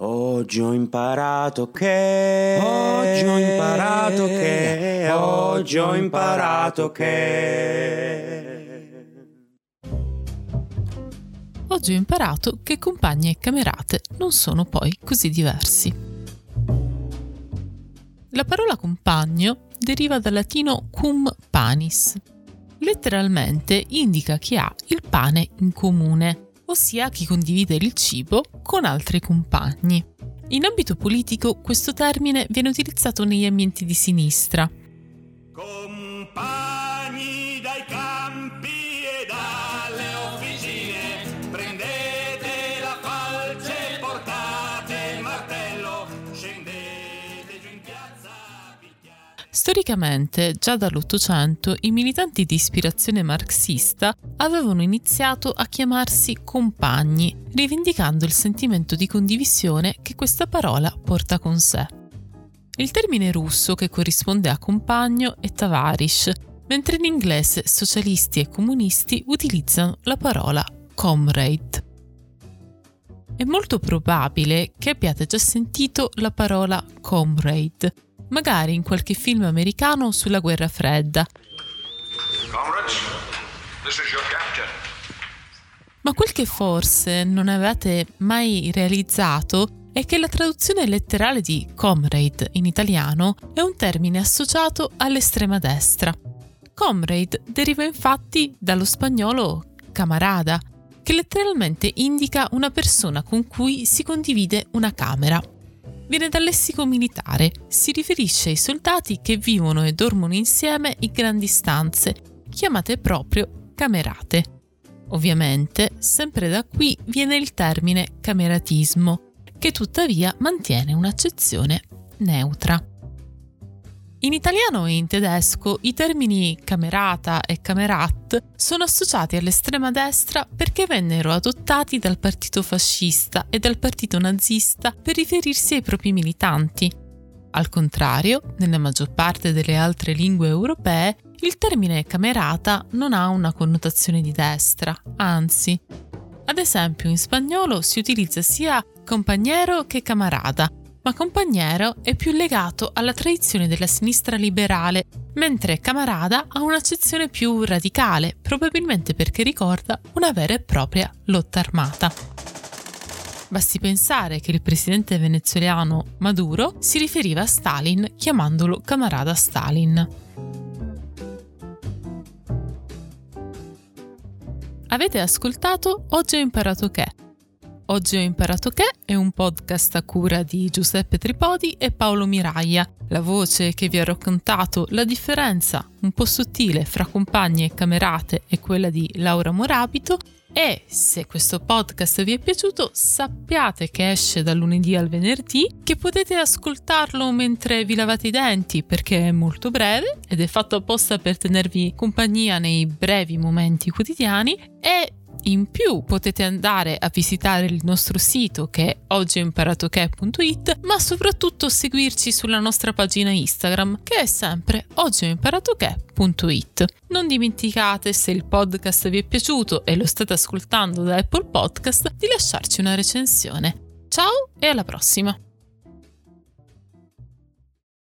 Oggi ho imparato che Oggi ho imparato che Oggi ho imparato che Oggi ho imparato che compagni e camerate non sono poi così diversi. La parola compagno deriva dal latino cum panis. Letteralmente indica chi ha il pane in comune ossia chi condivide il cibo con altri compagni. In ambito politico questo termine viene utilizzato negli ambienti di sinistra. Compagni Storicamente, già dall'Ottocento, i militanti di ispirazione marxista avevano iniziato a chiamarsi compagni, rivendicando il sentimento di condivisione che questa parola porta con sé. Il termine russo che corrisponde a compagno è tavarish, mentre in inglese socialisti e comunisti utilizzano la parola comrade. È molto probabile che abbiate già sentito la parola comrade, magari in qualche film americano sulla guerra fredda. Comrades, this is your captain. Ma quel che forse non avete mai realizzato è che la traduzione letterale di comrade in italiano è un termine associato all'estrema destra. Comrade deriva infatti dallo spagnolo camarada, che letteralmente indica una persona con cui si condivide una camera. Viene dal lessico militare, si riferisce ai soldati che vivono e dormono insieme in grandi stanze, chiamate proprio camerate. Ovviamente, sempre da qui viene il termine cameratismo, che tuttavia mantiene un'accezione neutra. In italiano e in tedesco i termini camerata e camerat sono associati all'estrema destra perché vennero adottati dal partito fascista e dal partito nazista per riferirsi ai propri militanti. Al contrario, nella maggior parte delle altre lingue europee, il termine camerata non ha una connotazione di destra, anzi. Ad esempio in spagnolo si utilizza sia compañero che camarada, ma compagnero è più legato alla tradizione della sinistra liberale, mentre camarada ha un'accezione più radicale, probabilmente perché ricorda una vera e propria lotta armata. Basti pensare che il presidente venezuelano Maduro si riferiva a Stalin chiamandolo camarada Stalin. Avete ascoltato Oggi ho imparato che Oggi ho imparato che è un podcast a cura di Giuseppe Tripodi e Paolo Miraglia, la voce che vi ha raccontato la differenza un po' sottile fra compagni e camerate e quella di Laura Morabito e se questo podcast vi è piaciuto sappiate che esce dal lunedì al venerdì, che potete ascoltarlo mentre vi lavate i denti perché è molto breve ed è fatto apposta per tenervi compagnia nei brevi momenti quotidiani e in più potete andare a visitare il nostro sito che è oggihoimparatoche.it, ma soprattutto seguirci sulla nostra pagina Instagram che è sempre oggihoimparatoche.it. Non dimenticate se il podcast vi è piaciuto e lo state ascoltando da Apple Podcast di lasciarci una recensione. Ciao e alla prossima!